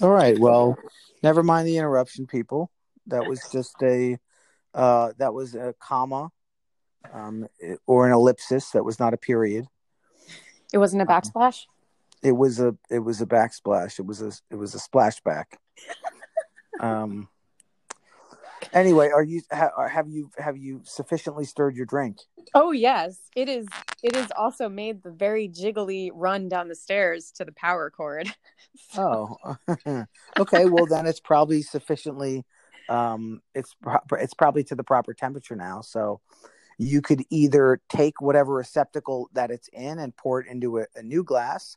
All right. Well, never mind the interruption, people. That was just a uh, that was a comma um, or an ellipsis. That was not a period. It wasn't a backsplash. It was a it was a backsplash. It was a it was a splashback. um. Anyway, are you ha, have you have you sufficiently stirred your drink? Oh yes, it is. It is also made the very jiggly run down the stairs to the power cord. Oh, okay. Well, then it's probably sufficiently. Um, it's pro- it's probably to the proper temperature now. So you could either take whatever receptacle that it's in and pour it into a, a new glass,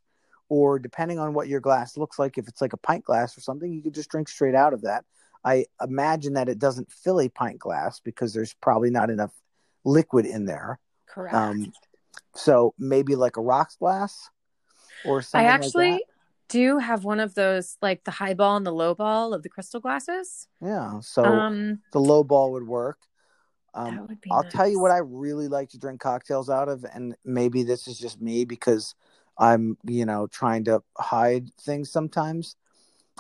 or depending on what your glass looks like, if it's like a pint glass or something, you could just drink straight out of that. I imagine that it doesn't fill a pint glass because there's probably not enough liquid in there. Correct. Um, so maybe like a rocks glass or something. I actually like do have one of those, like the high ball and the low ball of the crystal glasses. yeah. So um, the low ball would work. Um, would. I'll tell you what I really like to drink cocktails out of, and maybe this is just me because I'm, you know, trying to hide things sometimes.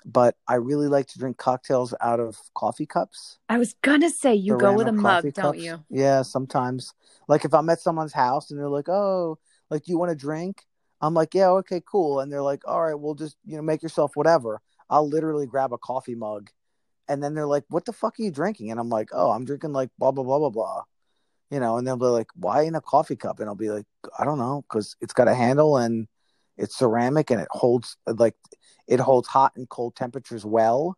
But I really like to drink cocktails out of coffee cups. I was gonna say you go with a mug, coffee don't you? Yeah, sometimes. Like if I'm at someone's house and they're like, "Oh, like do you want a drink?" I'm like, "Yeah, okay, cool." And they're like, "All right, we'll just you know make yourself whatever." I'll literally grab a coffee mug, and then they're like, "What the fuck are you drinking?" And I'm like, "Oh, I'm drinking like blah blah blah blah blah," you know. And they'll be like, "Why in a coffee cup?" And I'll be like, "I don't know, because it's got a handle and it's ceramic and it holds like it holds hot and cold temperatures well."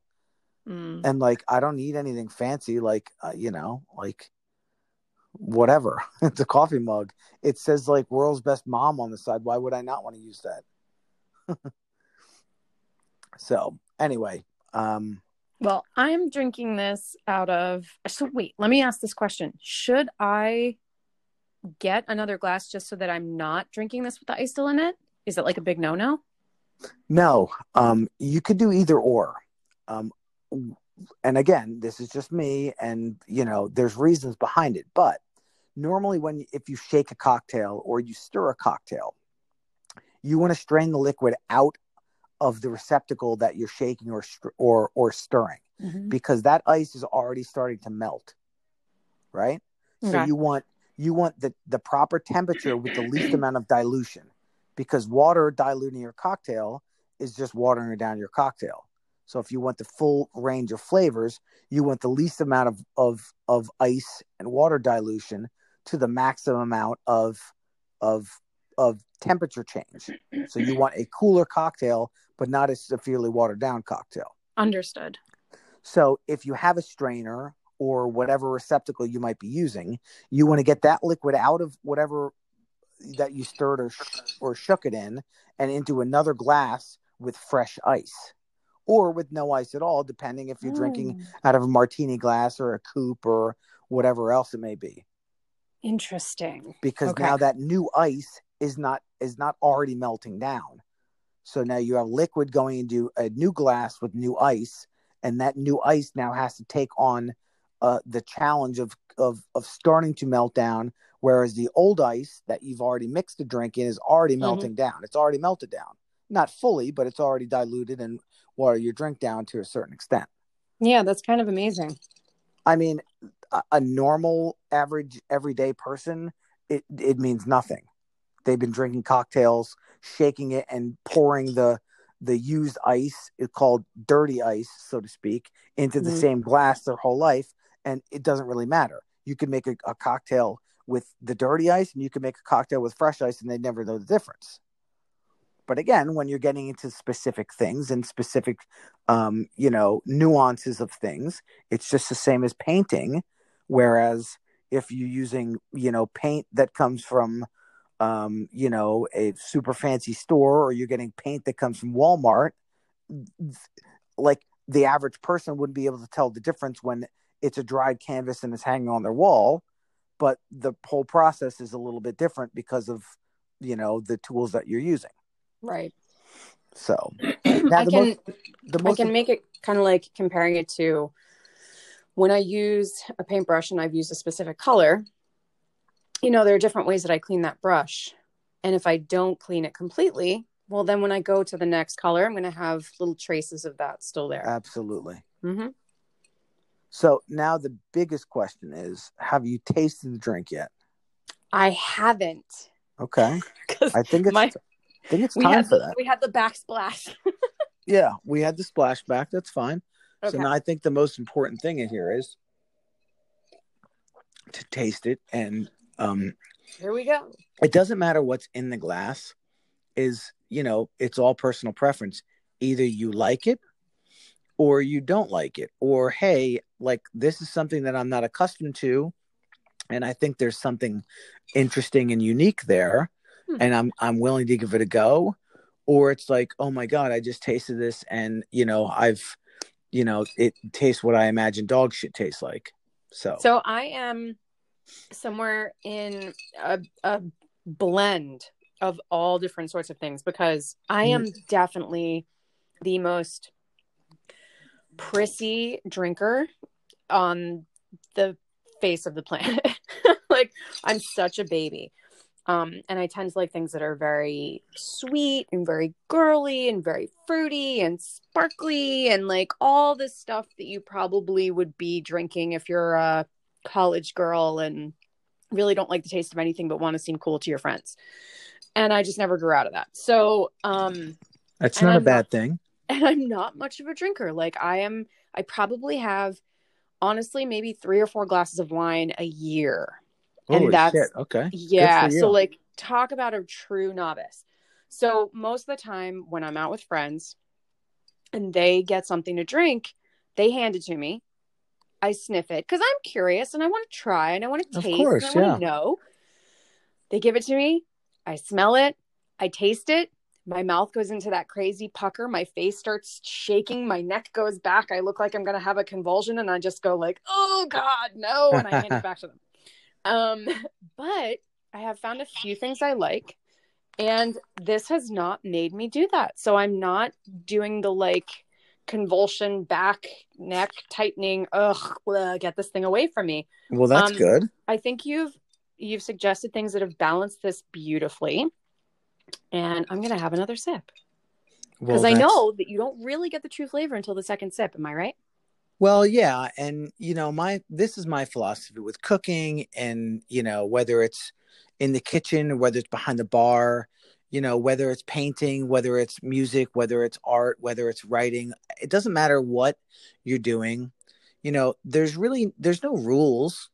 Mm. and like I don't need anything fancy, like uh, you know, like whatever. it's a coffee mug. It says like world's best mom on the side. Why would I not want to use that? so anyway, um, Well, I'm drinking this out of. So wait, let me ask this question: Should I get another glass just so that I'm not drinking this with the ice still in it? Is it like a big no-no? no, um, you could do either or. Um, and again, this is just me, and you know, there's reasons behind it. But normally, when if you shake a cocktail or you stir a cocktail, you want to strain the liquid out of the receptacle that you're shaking or or or stirring because that ice is already starting to melt right so you want you want the the proper temperature with the least amount of dilution because water diluting your cocktail is just watering down your cocktail. So if you want the full range of flavors you want the least amount of of of ice and water dilution to the maximum amount of of of temperature change. So you want a cooler cocktail but not a severely watered down cocktail. Understood. so if you have a strainer or whatever receptacle you might be using, you want to get that liquid out of whatever that you stirred or, sh- or shook it in and into another glass with fresh ice or with no ice at all, depending if you're drinking Mm, out of a martini glass or a coupe or whatever else it may be. interesting. Because Okay. now that new ice is not is not already melting down. So now you have liquid going into a new glass with new ice, and that new ice now has to take on uh, the challenge of, of of starting to melt down, whereas the old ice that you've already mixed the drink in is already Mhm. melting down. It's already melted down, not fully, but it's already diluted and water your drink down to a certain extent. Yeah, that's kind of amazing. I mean, a, a normal, average, everyday person, it it means nothing. They've been drinking cocktails, shaking it, and pouring the the used ice, it's called dirty ice, so to speak, into the Mhm. same glass their whole life, and it doesn't really matter. You can make a, a cocktail with the dirty ice, and you can make a cocktail with fresh ice, and they never know the difference. But again, when you're getting into specific things and specific, um, you know, nuances of things, it's just the same as painting. Whereas if you're using, you know, paint that comes from, um, you know, a super fancy store, or you're getting paint that comes from Walmart, like the average person wouldn't be able to tell the difference when it's a dried canvas and it's hanging on their wall. But the whole process is a little bit different because of, you know, the tools that you're using. Right. So I now the can most, the I can make it kind of like comparing it to when I use a paintbrush and I've used a specific color. You know, there are different ways that I clean that brush. And if I don't clean it completely, Well, then when I go to the next color, I'm going to have little traces of that still there. Absolutely. hmm So now the biggest question is have you tasted the drink yet? I haven't. Okay. I think it's my- I think it's time for the, that. we had the backsplash. Yeah, we had the splashback. That's fine. okay. So now I think the most important thing in here is to taste it and um Here we go. it doesn't matter what's in the glass is you know it's all personal preference either you like it or you don't like it or hey like this is something that i'm not accustomed to and i think there's something interesting and unique there Hmm. and i'm i'm willing to give it a go or it's like oh my god i just tasted this and you know i've you know it tastes what i imagine dog shit tastes like. So, So I am somewhere in a, a blend of all different sorts of things because I am definitely the most prissy drinker on the face of the planet. like I'm such a baby. Um, and I tend to like things that are very sweet and very girly and very fruity and sparkly and like all this stuff that you probably would be drinking if you're a college girl and really don't like the taste of anything but want to seem cool to your friends. And I just never grew out of that. So, um, that's not a I'm bad not- thing and I'm not much of a drinker. Like I am, I probably have honestly maybe three or four glasses of wine a year. And that's- shit. okay Yeah. So like talk about a true novice. So most of the time when I'm out with friends and they get something to drink, they hand it to me. I sniff it because I'm curious and I want to try and I want to Of taste course, and I want to know. They give it to me. I smell it. I taste it. My mouth goes into that crazy pucker. My face starts shaking. My neck goes back. I look like I'm going to have a convulsion and I just go like, "Oh god, no." And I hand it back to them. Um, but I have found a few things I like and this has not made me do that. So I'm not doing the like convulsion back neck tightening ugh get this thing away from me well that's um, good i think you've you've suggested things that have balanced this beautifully and i'm gonna have another sip because Well, i know that you don't really get the true flavor until the second sip am i right Well, yeah, and you know, my this is my philosophy with cooking and, you know, whether it's in the kitchen, whether it's behind the bar, you know, whether it's painting, whether it's music, whether it's art, whether it's writing, it doesn't matter what you're doing. You know, there's really there's no rules.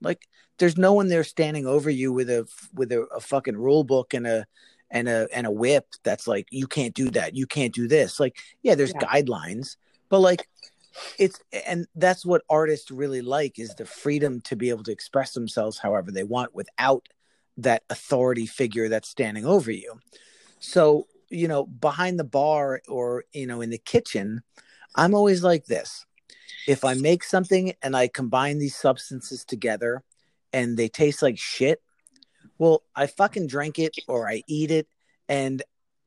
Like there's no one there standing over you with a with a, a fucking rule book and a and a and a whip that's like you can't do that, you can't do this. Like, yeah, there's Yeah. guidelines, but like it's and that's what artists really like is the freedom to be able to express themselves however they want without that authority figure that's standing over you so you know behind the bar or you know in the kitchen i'm always like this if i make something and i combine these substances together and they taste like shit well i fucking drink it or i eat it and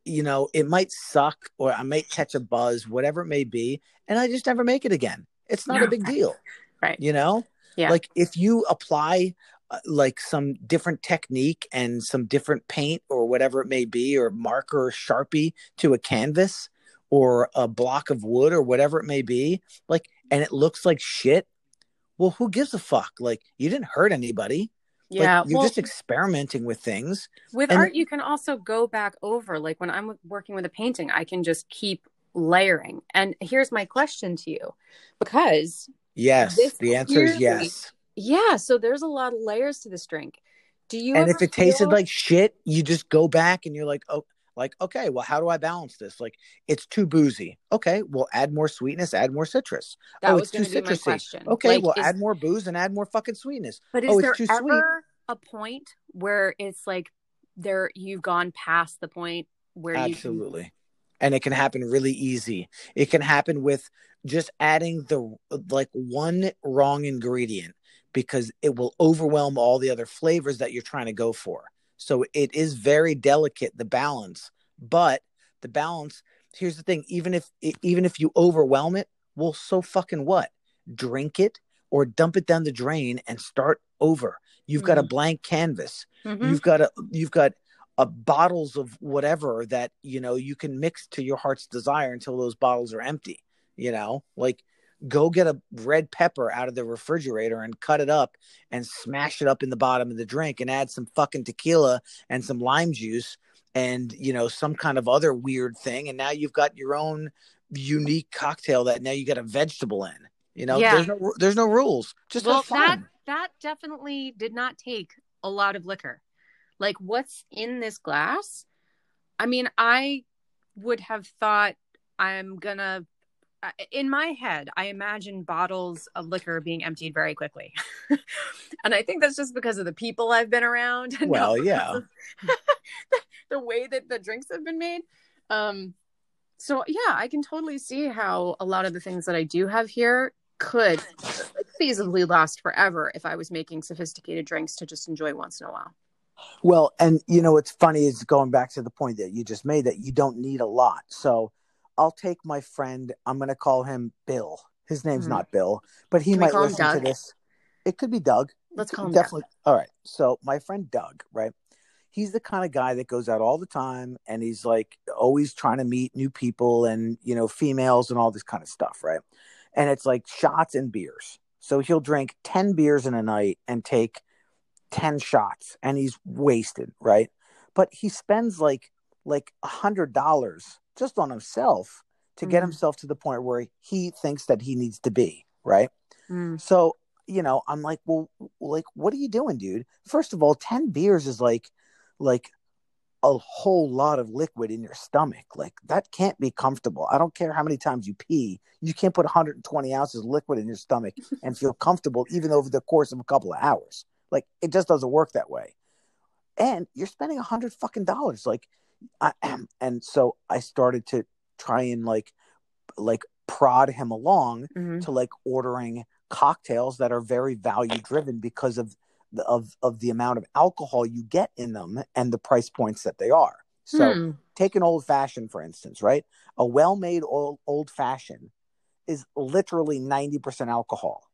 you know it might suck or i might catch a buzz whatever it may be and i just never make it again it's not Yeah. a big deal Right. you know Yeah. like if you apply uh, like some different technique and some different paint or whatever it may be or marker or sharpie to a canvas or a block of wood or whatever it may be like and it looks like shit well who gives a fuck like you didn't hurt anybody yeah like, you're well just experimenting with things with and- art you can also go back over like when i'm working with a painting i can just keep layering. And here's my question to you because yes the answer is yes. Yeah so there's a lot of layers to this drink. Do you and if it tasted feel- like shit you just go back and you're like oh like okay well how do i balance this? Like it's too boozy. Okay well add more sweetness add more citrus. That oh it's too citrusy. question. Okay Like, well is- add more booze and add more fucking sweetness. But is Oh, there ever sweet. a point where it's like there you've gone past the point where you absolutely. And it can happen really easy. It can happen with just adding the like one wrong ingredient because it will overwhelm all the other flavors that you're trying to go for so it is very delicate the balance but the balance here's the thing even if even if you overwhelm it well so fucking what drink it or dump it down the drain and start over you've got a Mhm. blank canvas Mhm. you've got a you've got uh, bottles of whatever that you know you can mix to your heart's desire until those bottles are empty. You know, like go get a red pepper out of the refrigerator and cut it up and smash it up in the bottom of the drink and add some fucking tequila and some lime juice and you know some kind of other weird thing and now you've got your own unique cocktail that now you got a vegetable in you know Yeah. there's no there's no rules just well, have fun. that that definitely did not take a lot of liquor. Like what's in this glass? I mean, I would have thought I'm gonna. In my head, I imagine bottles of liquor being emptied very quickly, and I think that's just because of the people I've been around. Well, yeah. of the way that the drinks have been made. Um, so yeah, I can totally see how a lot of the things that I do have here could feasibly last forever if I was making sophisticated drinks to just enjoy once in a while. Well, and you know what's funny is going back to the point that you just made that you don't need a lot. So I'll take my friend. I'm going to call him Bill. His name's Mhm. not Bill, but he Can might listen to this. It could be Doug. Let's call him Doug. definitely. All right. So my friend Doug, right? He's the kind of guy that goes out all the time, and he's like always trying to meet new people and you know females and all this kind of stuff, right? And it's like shots and beers. So he'll drink ten beers in a night and take 10 shots and he's wasted right but he spends like like a hundred dollars just on himself to get Mhm. himself to the point where he thinks that he needs to be right Mm. so you know i'm like well like what are you doing dude first of all 10 beers is like like a whole lot of liquid in your stomach like that can't be comfortable i don't care how many times you pee you can't put 120 ounces of liquid in your stomach and feel comfortable even over the course of a couple of hours like it just doesn't work that way. And you're spending a hundred fucking dollars. Like I and so I started to try and like like prod him along Mhm. to like ordering cocktails that are very value driven because of the of of the amount of alcohol you get in them and the price points that they are. So Hmm. take an old fashioned for instance, right? A well made old old fashioned is literally 90% alcohol.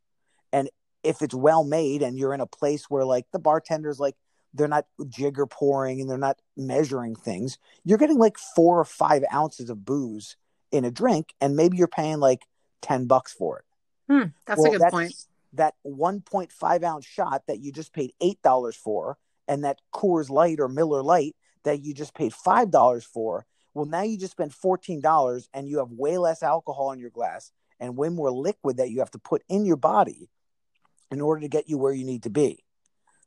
And if it's well made and you're in a place where like the bartender's like they're not jigger pouring and they're not measuring things, you're getting like four or five ounces of booze in a drink, and maybe you're paying like 10 bucks for it. Hmm. That's Well, a good that's- point. That 1.5 ounce shot that you just paid $8 for, and that Coors Light or Miller Lite that you just paid $5 for, well, now you just spent $14 and you have way less alcohol in your glass and way more liquid that you have to put in your body in order to get you where you need to be.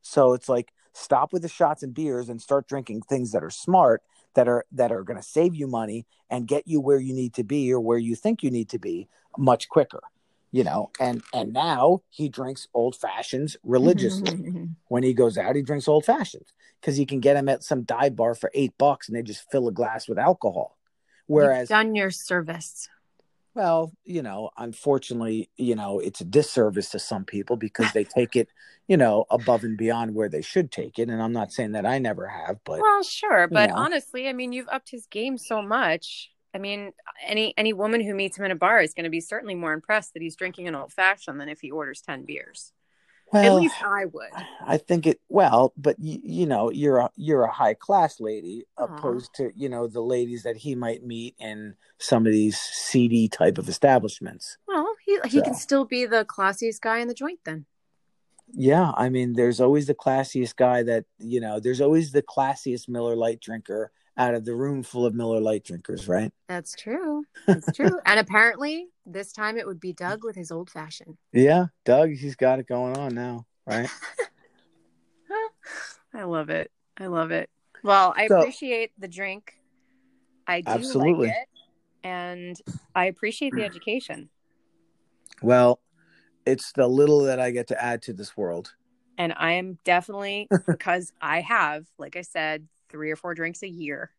So it's like stop with the shots and beers and start drinking things that are smart that are that are going to save you money and get you where you need to be or where you think you need to be much quicker. You know, and and now he drinks old fashions religiously. Mm-hmm. when he goes out, he drinks old fashions because he can get them at some dive bar for eight bucks and they just fill a glass with alcohol. Whereas You've done your service. Well, you know, unfortunately, you know, it's a disservice to some people because they take it, you know, above and beyond where they should take it. And I'm not saying that I never have, but Well, sure, but know. honestly, I mean, you've upped his game so much. I mean, any any woman who meets him in a bar is going to be certainly more impressed that he's drinking an old fashioned than if he orders ten beers. At least I would. I think it well, but you, you know, you're a you're a high class lady Aw. opposed to you know the ladies that he might meet in some of these seedy type of establishments. Well, he he can still be the classiest guy in the joint then. Yeah, I mean, there's always the classiest guy that you know. There's always the classiest Miller Lite drinker out of the room full of Miller Lite drinkers, right? That's true. That's true. and apparently, this time it would be mm. Doug with his old fashioned. Yeah, Doug, he's got it going on now, right? I love it. I love it. Well, I So- appreciate the drink. I do Absolutely. like it, and I appreciate the education. well, it's the little that I get to add to this world. And I am definitely because I have, like I said, three or four drinks a year.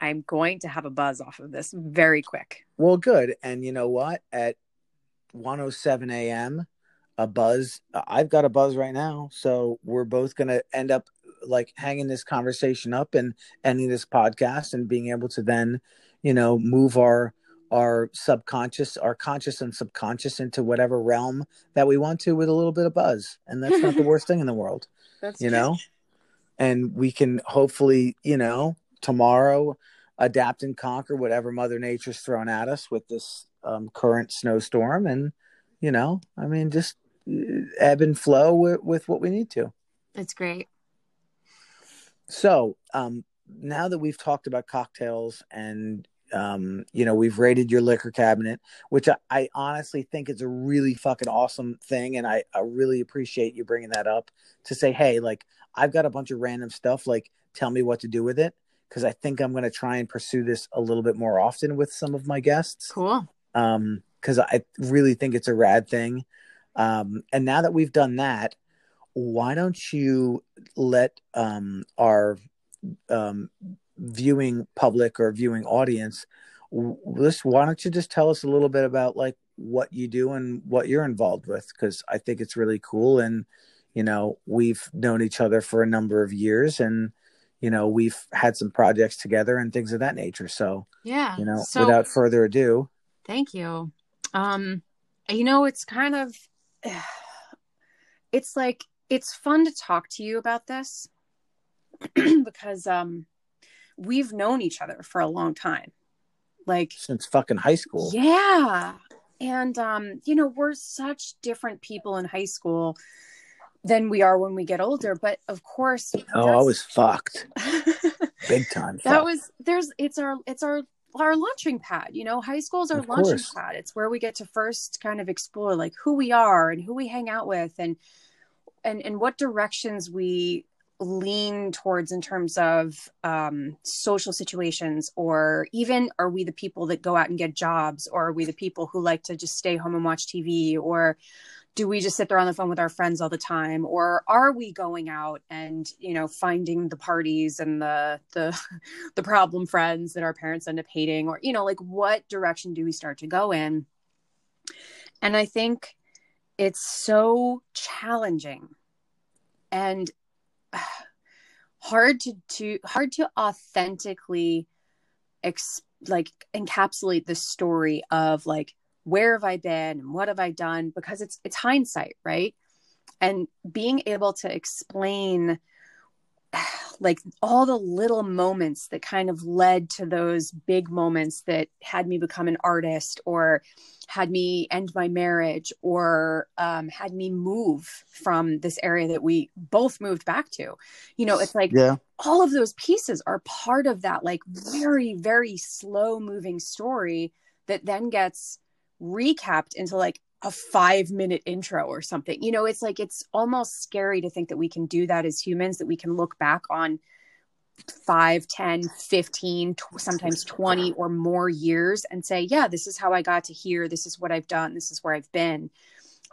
I'm going to have a buzz off of this very quick. Well, good. And you know what? At 107 a.m., a buzz. I've got a buzz right now, so we're both going to end up like hanging this conversation up and ending this podcast and being able to then, you know, move our our subconscious, our conscious and subconscious into whatever realm that we want to with a little bit of buzz. And that's not the worst thing in the world, That's you know? and we can hopefully, you know, tomorrow adapt and conquer whatever Mother Nature's thrown at us with this um, current snowstorm, and you know, I mean, just uh, ebb and flow with, with what we need to. It's great. So, um, now that we've talked about cocktails and um, you know, we've rated your liquor cabinet, which I, I, honestly think is a really fucking awesome thing. And I, I really appreciate you bringing that up to say, hey, like, I've got a bunch of random stuff. Like, tell me what to do with it. Cause I think I'm going to try and pursue this a little bit more often with some of my guests. Cool. Um, cause I really think it's a rad thing. Um, and now that we've done that, why don't you let um, our um, viewing public or viewing audience this why don't you just tell us a little bit about like what you do and what you're involved with because i think it's really cool and you know we've known each other for a number of years and you know we've had some projects together and things of that nature so yeah you know so, without further ado thank you um you know it's kind of it's like it's fun to talk to you about this because um we've known each other for a long time. Like since fucking high school. Yeah. And um, you know, we're such different people in high school than we are when we get older. But of course Oh, I was fucked. Big time. That fucked. was there's it's our it's our our launching pad you know high school is our of launching course. pad it's where we get to first kind of explore like who we are and who we hang out with and and and what directions we lean towards in terms of um, social situations or even are we the people that go out and get jobs or are we the people who like to just stay home and watch tv or do we just sit there on the phone with our friends all the time? Or are we going out and you know finding the parties and the the the problem friends that our parents end up hating? Or you know like what direction do we start to go in? And i think it's so challenging and hard to to hard to authentically like encapsulate the story of like where have I been and what have I done because it's it's hindsight, right? And being able to explain like all the little moments that kind of led to those big moments that had me become an artist or had me end my marriage or um, had me move from this area that we both moved back to you know it's like yeah. all of those pieces are part of that like very very slow moving story that then gets recapped into like a five minute intro or something. You know, it's like it's almost scary to think that we can do that as humans, that we can look back on 5, 10, 15, sometimes 20 or more years and say, yeah, this is how I got to here. This is what I've done. This is where I've been.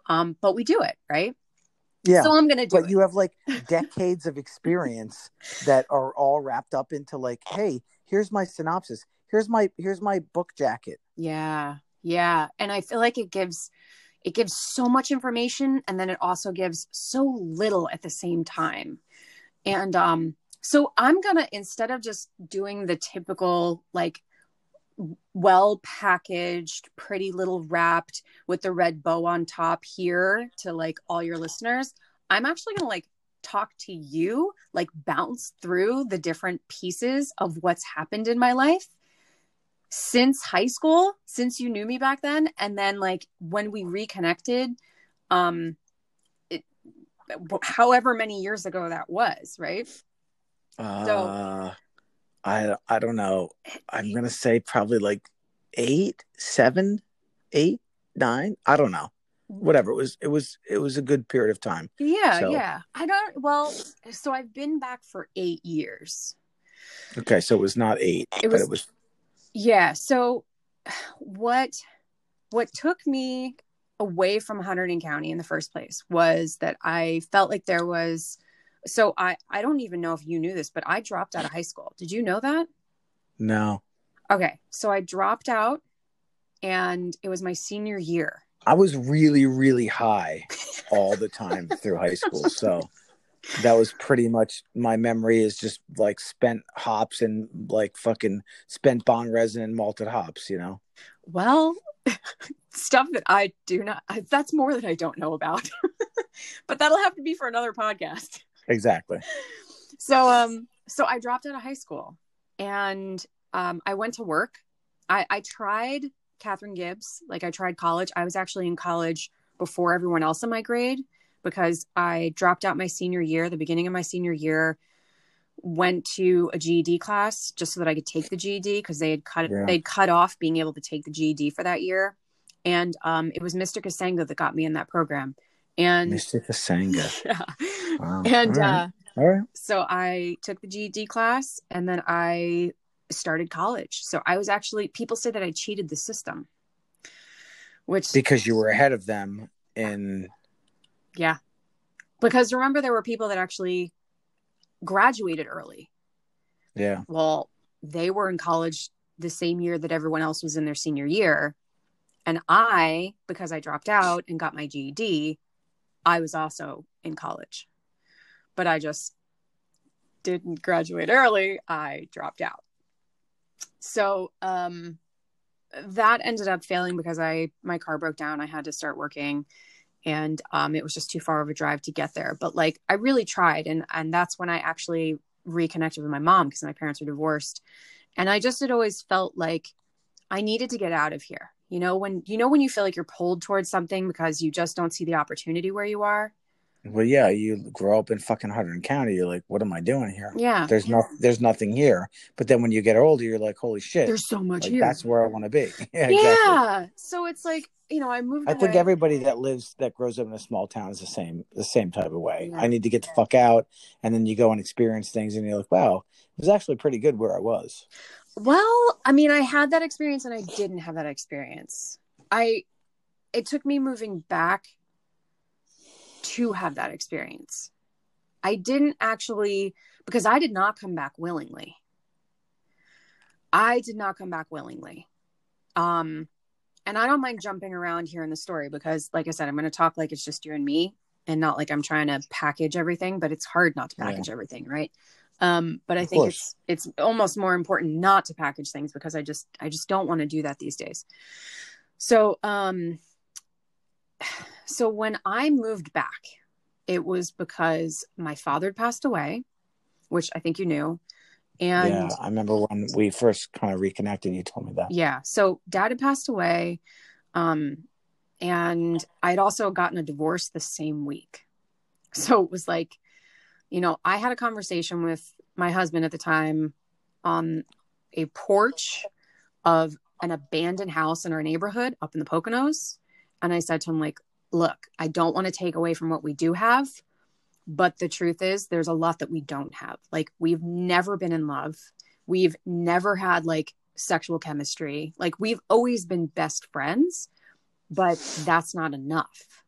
Um, but we do it, right? Yeah. So I'm going to do but it. you have like decades of experience that are all wrapped up into like, hey, here's my synopsis. Here's my here's my book jacket. Yeah. Yeah. And I feel like it gives it gives so much information and then it also gives so little at the same time. And um so I'm going to instead of just doing the typical like well packaged, pretty little wrapped with the red bow on top here to like all your listeners, I'm actually going to like talk to you, like bounce through the different pieces of what's happened in my life since high school, since you knew me back then, and then like when we reconnected, um, it, however many years ago that was, right? Uh, so, I I don't know. I'm gonna say probably like eight, seven, eight, nine. I don't know. Whatever it was, it was it was a good period of time. Yeah, so. yeah. I don't. Well, so I've been back for eight years. Okay, so it was not eight, it was, but it was yeah so what what took me away from Hunterdon County in the first place was that I felt like there was so I I don't even know if you knew this but I dropped out of high school. Did you know that? No. Okay. So I dropped out and it was my senior year. I was really really high all the time through high school. So that was pretty much my memory is just like spent hops and like fucking spent bong resin and malted hops, you know? Well, stuff that I do not, that's more that I don't know about, but that'll have to be for another podcast. Exactly. so um so I dropped out of high school and um I went to work. I I tried Katharine Gibbs, like I tried college. I was actually in college before everyone else in my grade because I dropped out my senior year, the beginning of my senior year, went to a GED class just so that I could take the GED because they had cut Yeah. they'd cut off being able to take the GED for that year. And um, it was Mr. Kasenga that got me in that program. And Mr. Kasanga. yeah. Wow. And All right. uh, All right. so I took the GED class and then I started college. So I was actually people say that I cheated the system. Which Because you were ahead of them in yeah. Because remember there were people that actually graduated early. yeah. Well, they were in college the same year that everyone else was in their senior year. And I, because I dropped out and got my GED, I was also in college. But I just didn't graduate early. I dropped out. So, um that ended up failing because I my car broke down. I had to start working and um it was just too far of a drive to get there. But like I really tried and and that's when I actually reconnected with my mom because my parents were divorced. And I just had always felt like I needed to get out of here. You know, when you know when you feel like you're pulled towards something because you just don't see the opportunity where you are. Well, yeah, you grow up in fucking Hunterdon County. You're like, what am I doing here? Yeah. There's no, there's nothing here. But then when you get older, you're like, holy shit, There's so much like, here. that's where I want to be. yeah, yeah. exactly. So it's like, you know, I moved I think everybody that lives that grows up in a small town is the same the same type of way. Yeah. I need to get the fuck out, and then you go and experience things, and you're like, wow, it was actually pretty good where I was. Well, I mean, I had that experience and I didn't have that experience. I it took me moving back to have that experience. I didn't actually because I did not come back willingly. I did not come back willingly. Um and I don't mind jumping around here in the story because like I said I'm going to talk like it's just you and me and not like I'm trying to package everything, but it's hard not to Yeah. package everything, right? Um but I Of think course. it's it's almost more important not to package things because I just I just don't want to do that these days. So um so when I moved back, it was because my father had passed away, which I think you knew. And yeah, I remember when we first kind of reconnected. You told me that. yeah so dad had passed away um and i'd also gotten a divorce the same week so it was like you know i had a conversation with my husband at the time on a porch of an abandoned house in our neighborhood up in the poconos and i said to him like look i don't want to take away from what we do have but the truth is there's a lot that we don't have like we've never been in love we've never had like sexual chemistry. Like we've always been best friends, but that's not enough.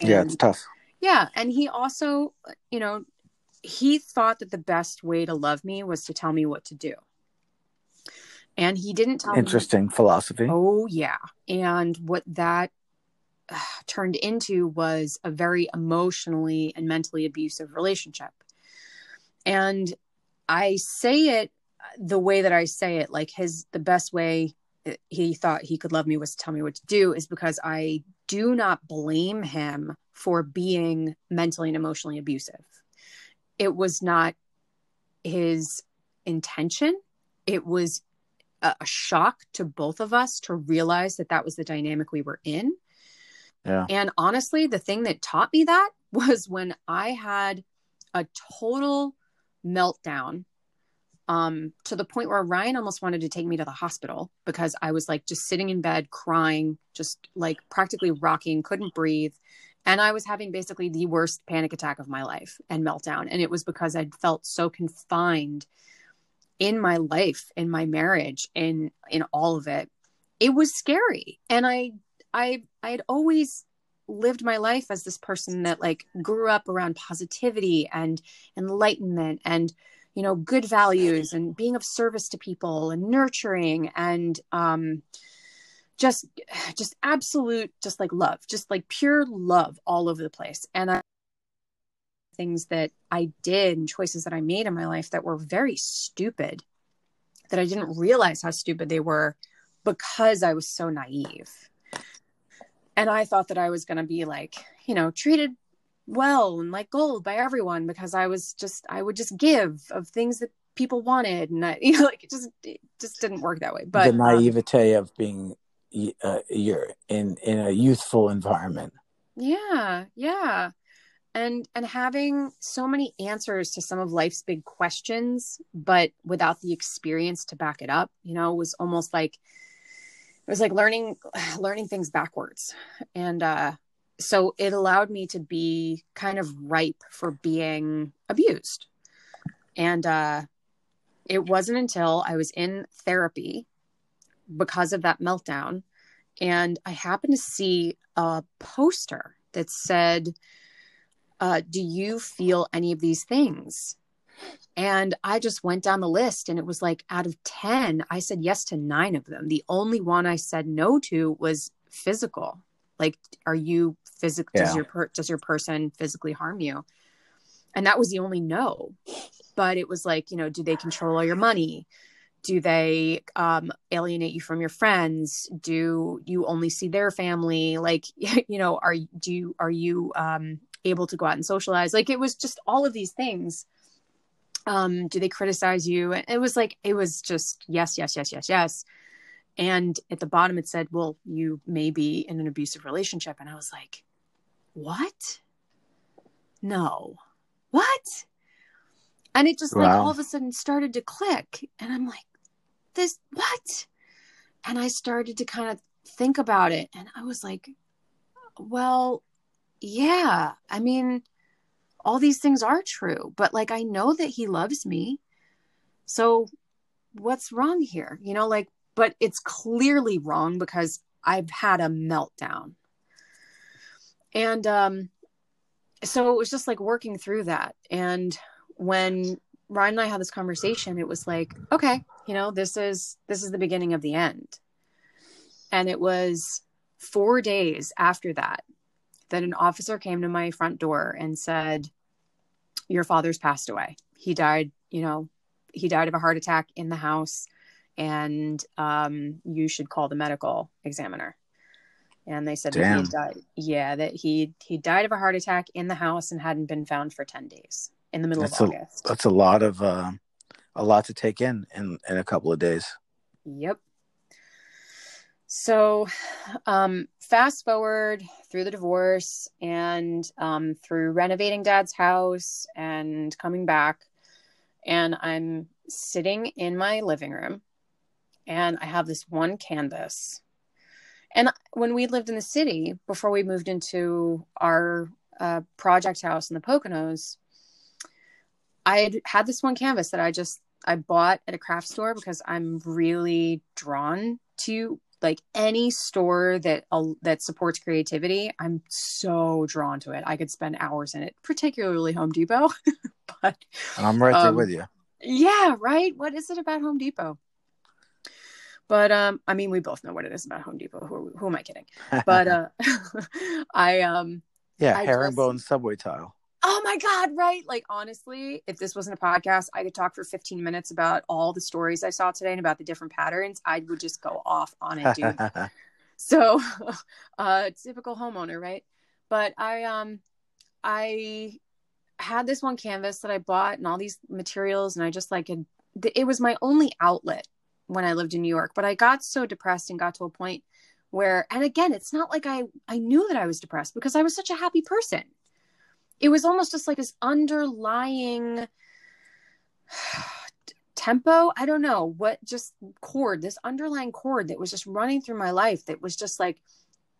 yeah, it's tough. yeah. And he also, you know, he thought that the best way to love me was to tell me what to do. And he didn't tell me. Interesting philosophy. Oh, yeah. And what that uh, turned into was a very emotionally and mentally abusive relationship. And I say it the way that I say it, like his, the best way he thought he could love me was to tell me what to do, is because I do not blame him for being mentally and emotionally abusive. It was not his intention. It was a shock to both of us to realize that that was the dynamic we were in. And honestly, the thing that taught me that was when I had a total meltdown um, to the point where Ryan almost wanted to take me to the hospital because I was like just sitting in bed crying, just like practically rocking, couldn't breathe. And I was having basically the worst panic attack of my life and meltdown. And it was because I'd felt so confined in my life, in my marriage, in in all of it. It was scary. And I I I had always lived my life as this person that like grew up around positivity and enlightenment and you know good values and being of service to people and nurturing and um just just absolute just like love just like pure love all over the place. And I, things that i did and choices that i made in my life that were very stupid that i didn't realize how stupid they were because i was so naive and i thought that i was going to be like you know treated well and like gold by everyone because I was just I would just give of things that people wanted and I, you know like it just it just didn't work that way. But the um, naivete of being uh, you're in in a youthful environment. Yeah yeah. And and having so many answers to some of life's big questions but without the experience to back it up you know was almost like it was like learning learning things backwards and uh so it allowed me to be kind of ripe for being abused and uh it wasn't until i was in therapy because of that meltdown and i happened to see a poster that said uh, do you feel any of these things? And I just went down the list and it was like out of 10, I said yes to nine of them. The only one I said no to was physical. Like, are you physical? Yeah. Does your per- does your person physically harm you? And that was the only no. But it was like, you know, do they control all your money? Do they um, alienate you from your friends? Do you only see their family? Like, you know, are do you are you um, able to go out and socialize like it was just all of these things um do they criticize you? It was like it was just yes yes yes yes yes. And at the bottom it said well you may be in an abusive relationship. And i was like what? No. What? And it just wow. like all of a sudden started to click. And i'm like this what? And i started to kind of think about it. And i was like well yeah, I mean, all these things are true, but like I know that he loves me. So what's wrong here? You know, like, but it's clearly wrong because I've had a meltdown. And um so it was just like working through that. And when Ryan and I had this conversation, it was like, okay, you know, this is this is the beginning of the end. And it was 4 days after that that an officer came to my front door and said, Your father's passed away. He died, you know, he died of a heart attack in the house, and um, you should call the medical examiner. And they said Damn. that he died. Yeah, that he he died of a heart attack in the house and hadn't been found for ten days in the middle that's of August. A, that's a lot of uh, a lot to take in in in a couple of days. Yep. So, um, fast forward through the divorce and um, through renovating dad's house and coming back, and I'm sitting in my living room and I have this one canvas. And when we lived in the city before we moved into our uh, project house in the Poconos, I had had this one canvas that I just I bought at a craft store because I'm really drawn to like any store that uh, that supports creativity i'm so drawn to it. I could spend hours in it particularly home depot. But i'm right there um, with you. yeah right? What is it about home depot? But um i mean we both know what it is about home depot. Who, who am i kidding? But uh i um yeah herringbone subway tile my god right? Like honestly if this wasn't a podcast i could talk for 15 minutes about all the stories i saw today and about the different patterns. I would just go off on it dude. So uh typical homeowner right? But i um i had this one canvas that i bought and all these materials and i just like it, it was my only outlet when i lived in new york but i got so depressed and got to a point where and again it's not like i i knew that i was depressed because i was such a happy person it was almost just like this underlying tempo. I don't know what just chord this underlying chord that was just running through my life that was just like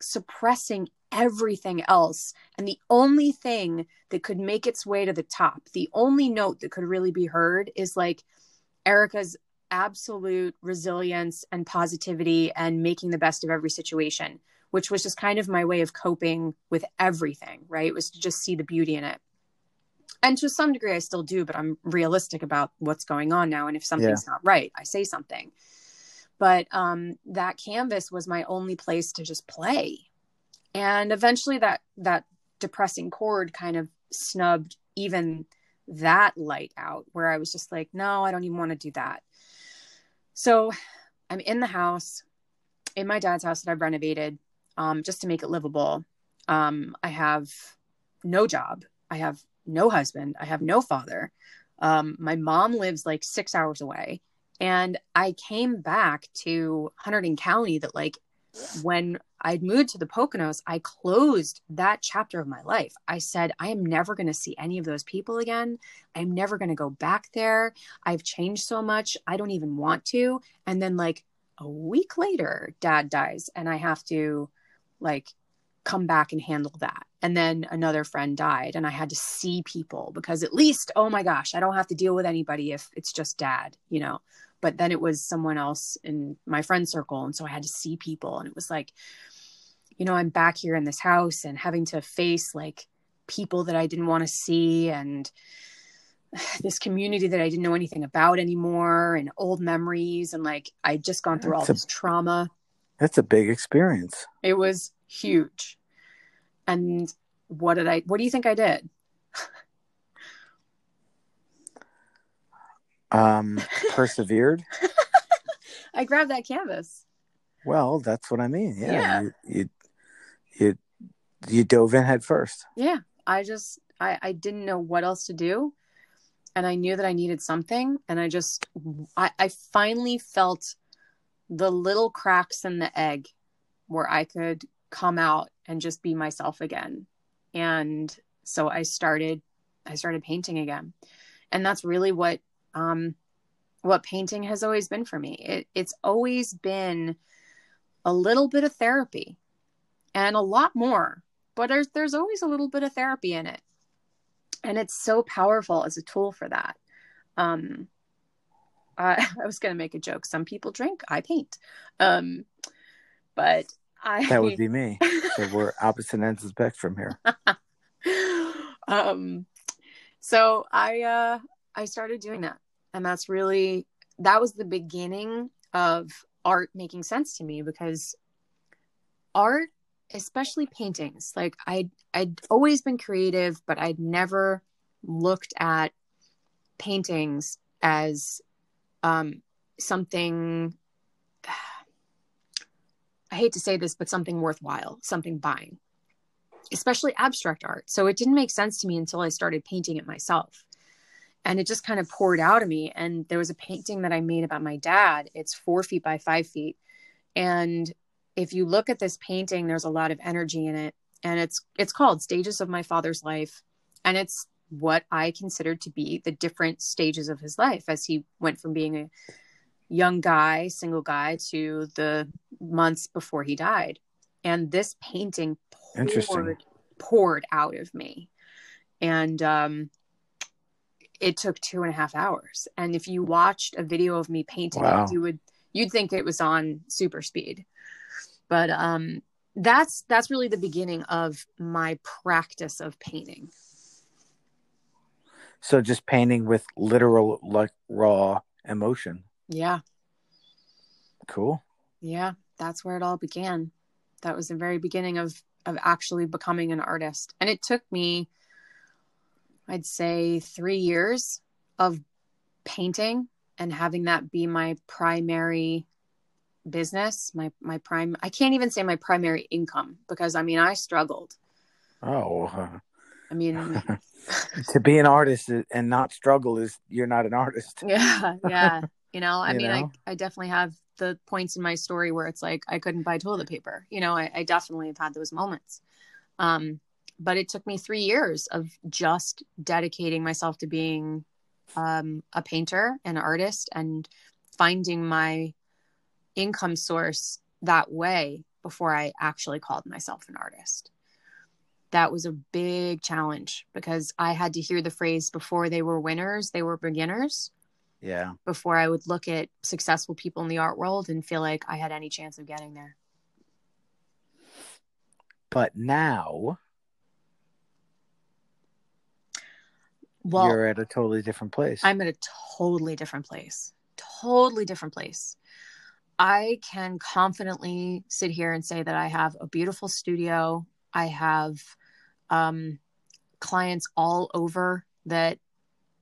suppressing everything else. And the only thing that could make its way to the top the only note that could really be heard is like erica's absolute resilience and positivity and making the best of every situation which was just kind of my way of coping with everything, right? It was to just see the beauty in it. And to some degree, I still do, but I'm realistic about what's going on now. And if something's yeah. not right, I say something. But um, that canvas was my only place to just play. And eventually, that that depressing chord kind of snubbed even that light out, where I was just like, no, I don't even want to do that. So I'm in the house, in my dad's house that I've renovated um, just to make it livable. Um, I have no job. I have no husband. I have no father. Um, my mom lives like six hours away. And I came back to Hunterdon County that, like, when I'd moved to the Poconos, I closed that chapter of my life. I said, I am never going to see any of those people again. I'm never going to go back there. I've changed so much. I don't even want to. And then, like, a week later, dad dies, and I have to, like, come back and handle that. And then another friend died, and I had to see people because at least, oh my gosh, I don't have to deal with anybody if it's just dad, you know. But then it was someone else in my friend circle. And so I had to see people. And it was like, you know, I'm back here in this house and having to face like people that I didn't want to see and this community that I didn't know anything about anymore and old memories. And like, I'd just gone through all a- this trauma. That's a big experience. It was huge. And what did I, what do you think I did? Um, persevered. I grabbed that canvas. Well, that's what I mean. Yeah, Yeah. You, you you you dove in head first. Yeah. I just, I, I didn't know what else to do. And I knew that I needed something. And I just, I, I finally felt the little cracks in the egg where I could come out and just be myself again. And so I started, I started painting again. And that's really what, um, what painting has always been for me. It, it's always been a little bit of therapy and a lot more, but there's, there's always a little bit of therapy in it. And it's so powerful as a tool for that. Um, I, I was going to make a joke. Some people drink, I paint. Um, but I, That would be me. So we're opposite ends of the spectrum here. um so i uh i started doing that and that's really that was the beginning of art making sense to me because art especially paintings like i i'd always been creative but i'd never looked at paintings as um something i hate to say this but something worthwhile something buying especially abstract art. So it didn't make sense to me until I started painting it myself. And it just kind of poured out of me. And there was a painting that I made about my dad. It's four feet by five feet. And if you look at this painting, there's a lot of energy in it. And it's it's called Stages of My Father's Life. And it's what I considered to be the different stages of his life as he went from being a young guy, single guy, to the months before he died. And this painting poured, poured out of me. And um, it took two and a half hours. And if you watched a video of me painting Wow. it, you would you'd think it was on super speed. But um, that's that's really the beginning of my practice of painting. So just painting with literal, like raw emotion. Yeah, Cool. yeah, that's where it all began. That was the very beginning of of actually becoming an artist. And it took me I'd say 3 years of painting and having that be my primary business, my my prime I can't even say my primary income because I mean I struggled. Oh, uh, I mean to be an artist and not struggle is you're not an artist. yeah, yeah. You know, I You mean know? I I definitely have the points in my story where it's like I couldn't buy toilet paper. You know, I, I definitely have had those moments. Um, but it took me three years of just dedicating myself to being um, a painter, an artist, and finding my income source that way before I actually called myself an artist. That was a big challenge because I had to hear the phrase before they were winners, they were beginners Yeah. before I would look at successful people in the art world and feel like I had any chance of getting there. But now Well, you're at a totally different place. I'm at a totally different place. Totally different place. I can confidently sit here and say that I have a beautiful studio. I have um, clients all over that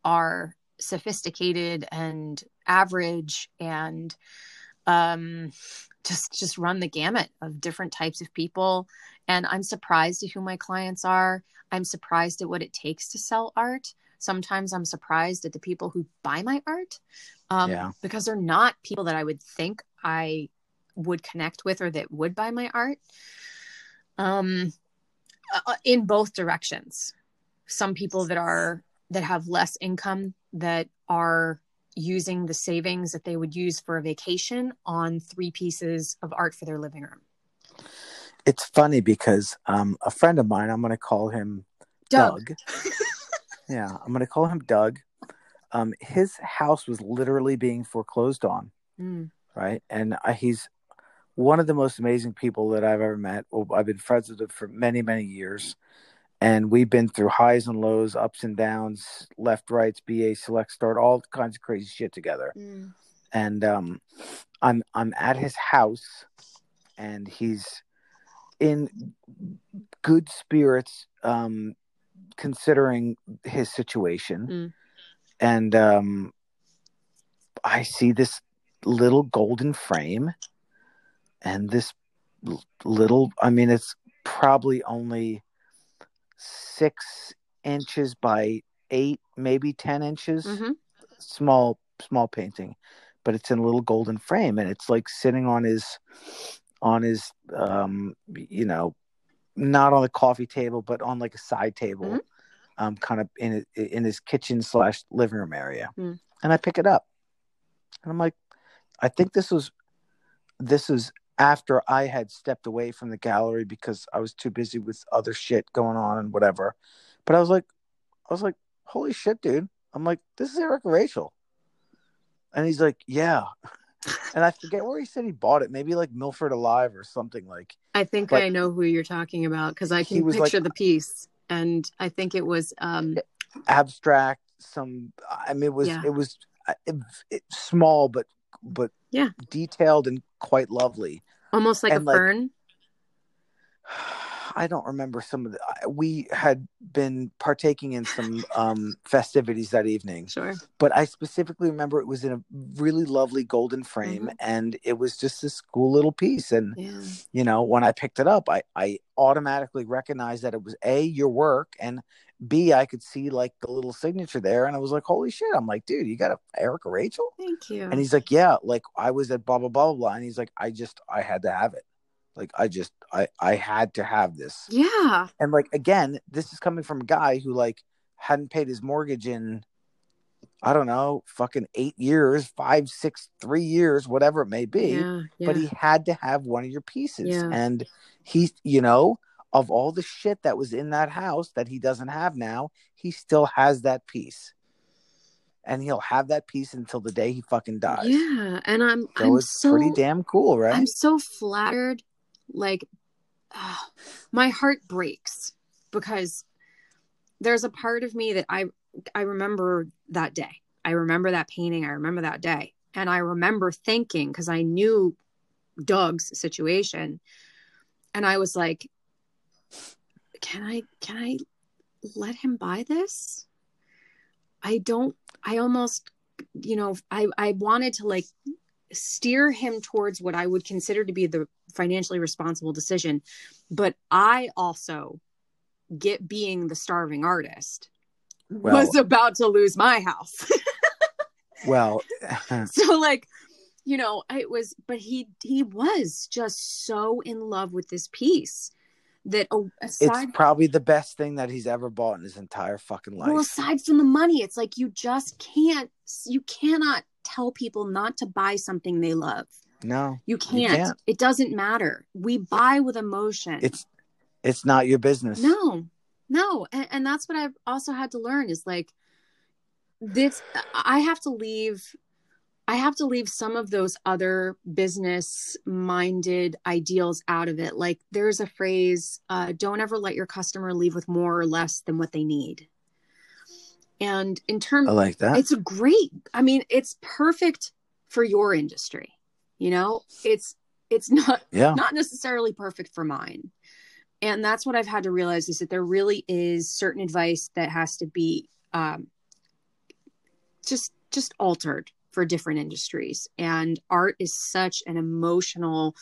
are sophisticated and average and um, just just run the gamut of different types of people. And i'm surprised at who my clients are. I'm surprised at what it takes to sell art. Sometimes i'm surprised at the people who buy my art um, Yeah. because they're not people that i would think i would connect with or that would buy my art. Um uh, in both directions some people that are that have less income that are using the savings that they would use for a vacation on three pieces of art for their living room. It's funny because um, a friend of mine, I'm going to call him Doug. Doug. yeah, I'm going to call him Doug. Um, his house was literally being foreclosed on, Mm, right? And I, he's one of the most amazing people that I've ever met. Well, I've been friends with him for many, many years. And we've been through highs and lows, ups and downs, left, rights, BA, select, start, all kinds of crazy shit together. mm, and um, I'm I'm at his house, and he's in good spirits, um, considering his situation, Mm. and um, I see this little golden frame, and this little. I mean, it's probably only six inches by eight, maybe ten inches mhm. small small painting but it's in a little golden frame and it's like sitting on his on his um you know not on the coffee table but on like a side table Mhm. um kind of in in his kitchen slash living room area Mm. and i pick it up and i'm like i think this was this is after i had stepped away from the gallery because i was too busy with other shit going on and whatever. But i was like i was like holy shit dude. I'm like this is erika rachel. And he's like yeah. And i forget where he said he bought it. Maybe like milford alive or something like I think But- I know who you're talking about because I can picture like- the piece, and I think it was um, abstract some i mean it was Yeah. it was uh, it, it, small but but Yeah. detailed and quite lovely almost like And, a like, fern. I don't remember some of the. We had been partaking in some um, festivities that evening, Sure. but I specifically remember it was in a really lovely golden frame, Mhm. and it was just this cool little piece. And Yeah. you know, when I picked it up, I I automatically recognized that it was a your work, and b I could see like the little signature there, and I was like, holy shit! I'm like, dude, you got a Erika Rachel? Thank you. And he's like, yeah, like I was at blah blah blah blah, and he's like, I just I had to have it, like I just I I had to have this. yeah. And like again, this is coming from a guy who like hadn't paid his mortgage in I don't know, fucking eight years, five, six, three years, whatever it may be. Yeah. Yeah. But he had to have one of your pieces. Yeah. And he's you know, of all the shit that was in that house that he doesn't have now, he still has that piece. And he'll have that piece until the day he fucking dies. yeah. And I'm So I'm it's so pretty damn cool, right? I'm so flattered. Like, ah, my heart breaks because there's a part of me that I I remember that day. I remember that painting. I remember that day, and I remember thinking because I knew Doug's situation, and I was like, "Can I? Can I let him buy this?" I don't. I almost, you know, I I wanted to like steer him towards what I would consider to be the financially responsible decision. But I also get being the starving artist Well- was about to lose my house. well, so like, you know, it was but he he was just so in love with this piece that oh, aside it's probably the best thing that he's ever bought in his entire fucking life. well aside from the money, it's like you just can't you cannot tell people not to buy something they love. no, You can't. can't. It doesn't matter. We buy with emotion. it's it's not your business. no, no, and, and that's what I've also had to learn is like this. I have to leave. I have to leave some of those other business minded ideals out of it. Like there's a phrase, uh, don't ever let your customer leave with more or less than what they need. And in terms I like that. it's a great i mean it's perfect for your industry you know it's it's not yeah. not necessarily perfect for mine and that's what i've had to realize is that there really is certain advice that has to be um just just altered for different industries. And art is such an emotional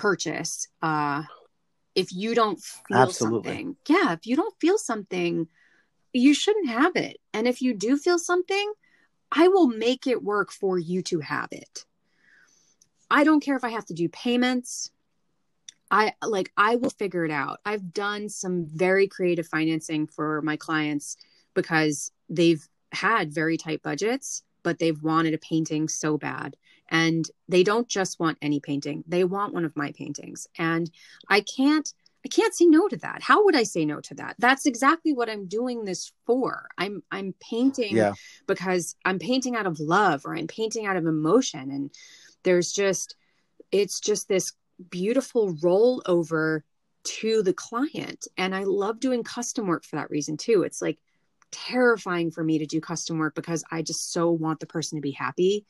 purchase uh if you don't feel Absolutely. something yeah if you don't feel something you shouldn't have it. And if you do feel something i will make it work for you to have it. I don't care if i have to do payments. I like i will figure it out. I've done some very creative financing for my clients because they've had very tight budgets but they've wanted a painting so bad. And they don't just want any painting. They want one of my paintings. And i can't i can't say no to that. How would i say no to that? That's exactly what i'm doing this for. I'm i'm painting Yeah. because i'm painting out of love or i'm painting out of emotion. And there's just it's just this beautiful rollover to the client. And i love doing custom work for that reason too. It's like terrifying for me to do custom work because I just so want the person to be happy.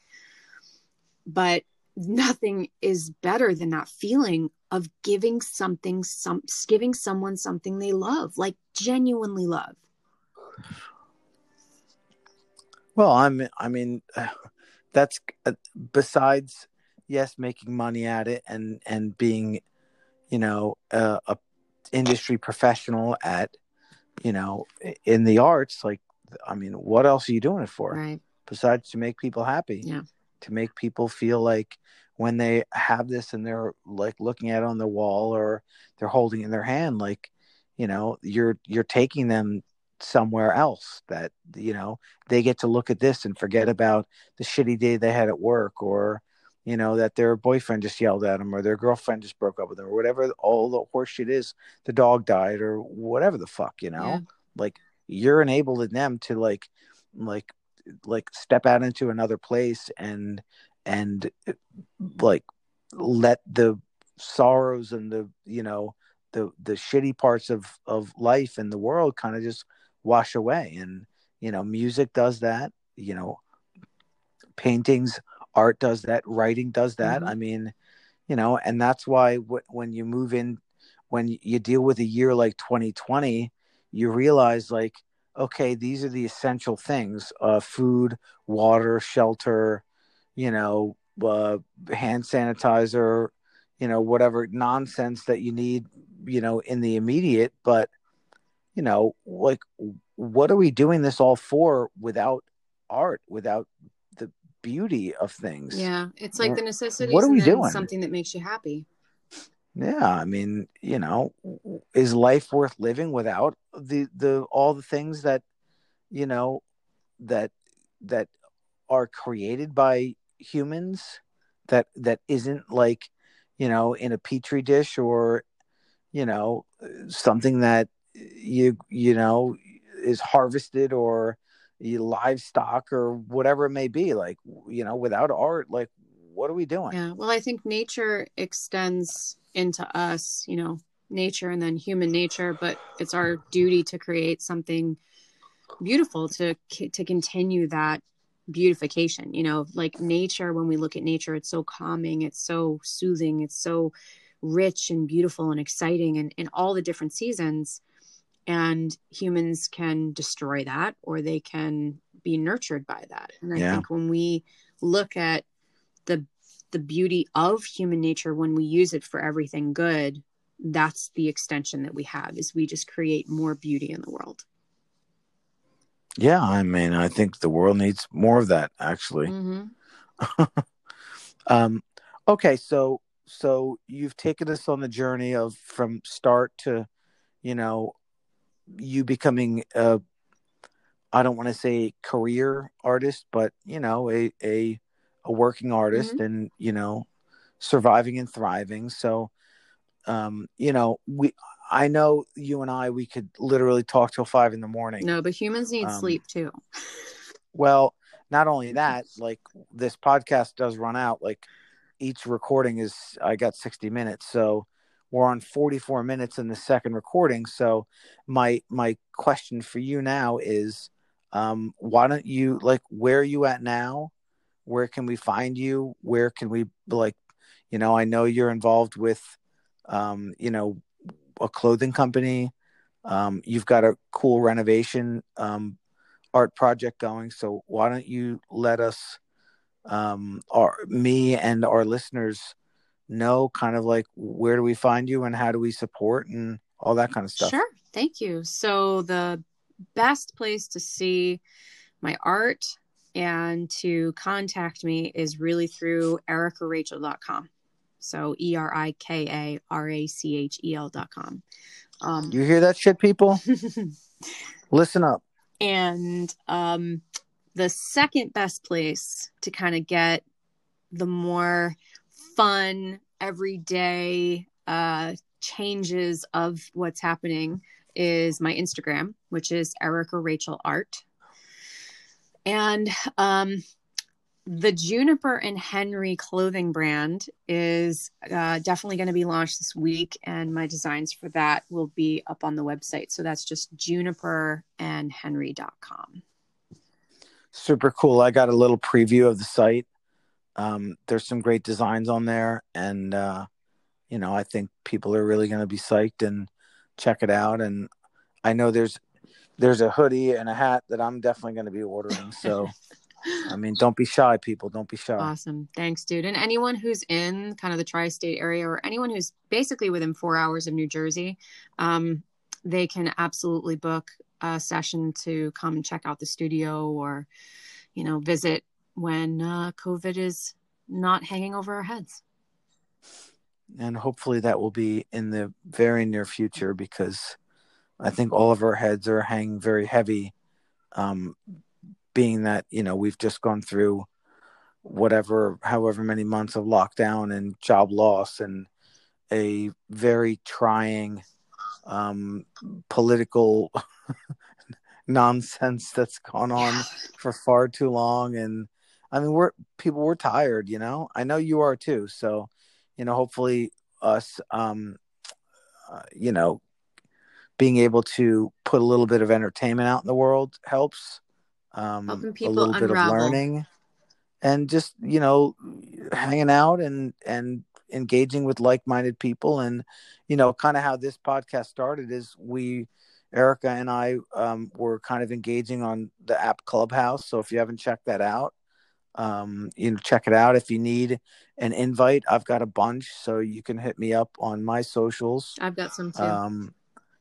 But nothing is better than that feeling of giving something some giving someone something they love, like genuinely love. Well, I'm. I mean, that's uh, besides yes, making money at it and and being, you know, uh, a industry professional at, you know, in the arts. Like, I mean, what else are you doing it for? Right. Besides to make people happy. Yeah. To make people feel like when they have this and they're like looking at it on the wall or they're holding it in their hand, like, you know, you're you're taking them somewhere else that you know they get to look at this and forget about the shitty day they had at work or you know that their boyfriend just yelled at them or their girlfriend just broke up with them or whatever all the horse shit is. The dog died or whatever the fuck you know? Yeah. like you're enabling them to like like like step out into another place and and like let the sorrows and the you know the the shitty parts of of life and the world kind of just wash away. And you know music does that you know paintings art does that writing does that Mhm. i mean you know and that's why w- when you move in when you deal with a year like 2020 you realize like okay these are the essential things uh food water shelter you know uh hand sanitizer you know whatever nonsense that you need you know in the immediate but you know like what are we doing this all for without art without beauty of things Yeah. It's like the necessity. What are we doing? something that makes you happy. yeah i mean you know is life worth living without the the all the things that you know that that are created by humans that that isn't like you know in a petri dish or you know something that you you know is harvested or livestock or whatever it may be like you know without art like what are we doing Yeah. Well, I think nature extends into us, you know, nature and then human nature, but it's our duty to create something beautiful to to continue that beautification, you know, like nature when we look at nature, it's so calming, it's so soothing, it's so rich and beautiful and exciting and in all the different seasons and humans can destroy that or they can be nurtured by that. And I Yeah. think when we look at the the beauty of human nature when we use it for everything good that's the extension that we have is we just create more beauty in the world yeah i mean i think the world needs more of that actually mm-hmm. um okay so so you've taken us on the journey of from start to you know you becoming a i don't want to say career artist but you know a a, a working artist and you know surviving and thriving so um you know we i know you and i we could literally talk till five in the morning no but humans need Um, sleep too well, not only that, like this podcast does run out. Like each recording is, I got 60 minutes. So we're on 44 minutes in the second recording. So my, my question for you now is, um, why don't you like, where are you at now? Where can we find you? Where can we like, you know, I know you're involved with, um, you know, a clothing company. Um, you've got a cool renovation, um, art project going. So why don't you let us um, our me and our listeners know kind of like where do we find you and how do we support and all that kind of stuff. Sure. Thank you. So the best place to see my art and to contact me is really through ericarachel.com. So E R I K A R A C H E L.com. Um, You hear that shit, people? Listen up. and um, the second best place to kind of get the more fun, everyday uh, changes of what's happening is my Instagram, which is Erika Rachel Art. And um, the Juniper and Henry clothing brand is uh, definitely going to be launched this week, and my designs for that will be up on the website. So that's just juniperandhenry.com. Super cool. I got a little preview of the site. Um, there's some great designs on there, and uh, you know, I think people are really going to be psyched and check it out. And I know there's there's a hoodie and a hat that I'm definitely going to be ordering. So, I mean, don't be shy, people. Don't be shy. Awesome. Thanks, dude. And anyone who's in kind of the tri state area or anyone who's basically within four hours of New Jersey, um, they can absolutely book a session to come and check out the studio or, you know, visit when uh, COVID is not hanging over our heads. and hopefully that will be in the very near future because I think all of our heads are hanging very heavy, um, being that you know we've just gone through whatever, however many months of lockdown and job loss and a very trying um, political nonsense that's gone on for far too long and i mean we're people we're tired you know? I know you are too so you know hopefully us um uh, you know being able to put a little bit of entertainment out in the world helps um Helping a people little bit of learning and just you know hanging out and and engaging with like-minded people and you know kind of how this podcast started is we erika and i um, were kind of engaging on the app clubhouse so if you haven't checked that out um, you know check it out if you need an invite. I've got a bunch so you can hit me up on my socials. I've got some too. um,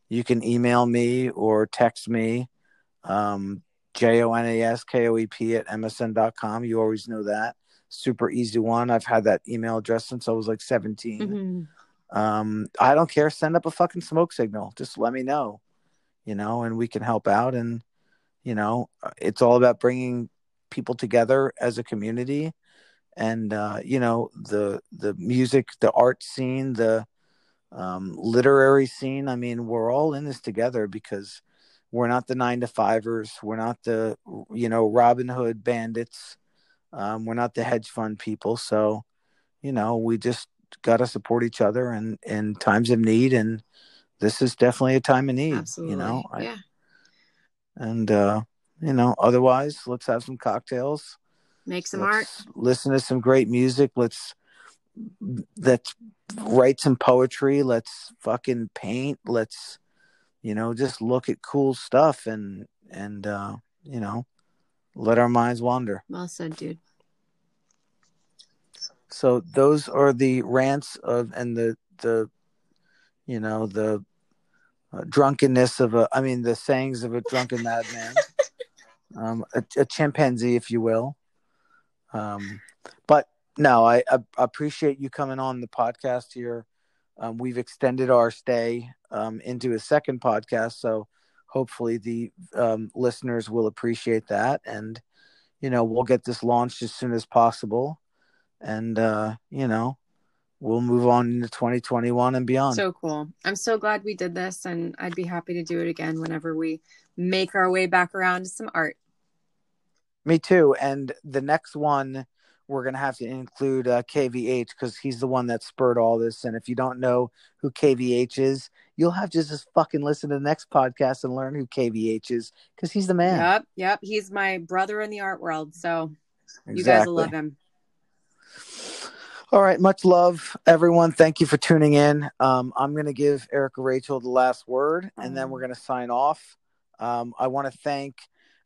you can email me or text me um, j-o-n-a-s-k-o-e-p at msn.com you always know that. Super easy one. I've had that email address since i was like 17 Mhm. um, i don't care. Send up a fucking smoke signal. Just let me know you know and we can help out. And you know it's all about bringing people together as a community. And uh, you know the the music the art scene the um, literary scene i mean we're all in this together because we're not the nine to fivers. We're not the you know robin hood bandits. Um, we're not the hedge fund people. So you know we just got to support each other and in times of need. And this is definitely a time of need Absolutely. you know? I- yeah. and uh you know otherwise let's have some cocktails. Make some art. listen to some great music. Let's let's write some poetry. Let's fucking paint. Let's you know just look at cool stuff and and uh you know let our minds wander. Well said, dude. so those are the rants of and the the you know the uh, drunkenness of a i mean the sayings of a drunken madman um a, a chimpanzee if you will. Um but no I, I appreciate you coming on the podcast here. Um, we've extended our stay um, into a second podcast so hopefully the um, listeners will appreciate that. And you know we'll get this launched as soon as possible. And uh you know we'll move on into 2021 and beyond. So cool. I'm so glad we did this, and I'd be happy to do it again whenever we make our way back around to some art. me too and the next one we're gonna have to include uh, kvh because he's the one that spurred all this and if you don't know who kvh is you'll have to just fucking listen to the next podcast and learn who kvh is because he's the man Yep, yep. He's my brother in the art world, so you guys will love him. All right, much love, everyone. Thank you for tuning in. Um, I'm going to give Erika Rachel the last word, and then we're going to sign off. Um, I want to thank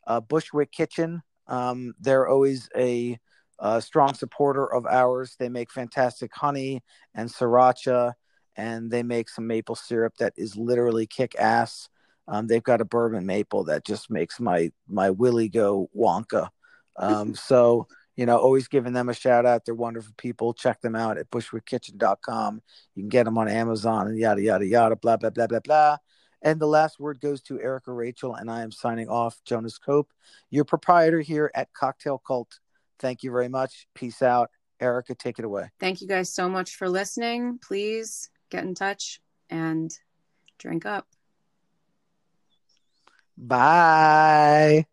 uh, Bushwick Kitchen. Um, they're always a a strong supporter of ours. They make fantastic honey and sriracha, and they make some maple syrup that is literally kick ass. Um, they've got a bourbon maple that just makes my my willy go wonka. Um, so you know, always giving them a shout out. They're wonderful people. Check them out at bushwickkitchen.com. You can get them on Amazon and yada yada yada. Blah blah blah blah blah. And the last word goes to Erika Rachel, and I am signing off. Jonas Koep, your proprietor here at Cocktail Cult. Thank you very much. Peace out. Erika, take it away. Thank you guys so much for listening. Please get in touch and drink up. Bye.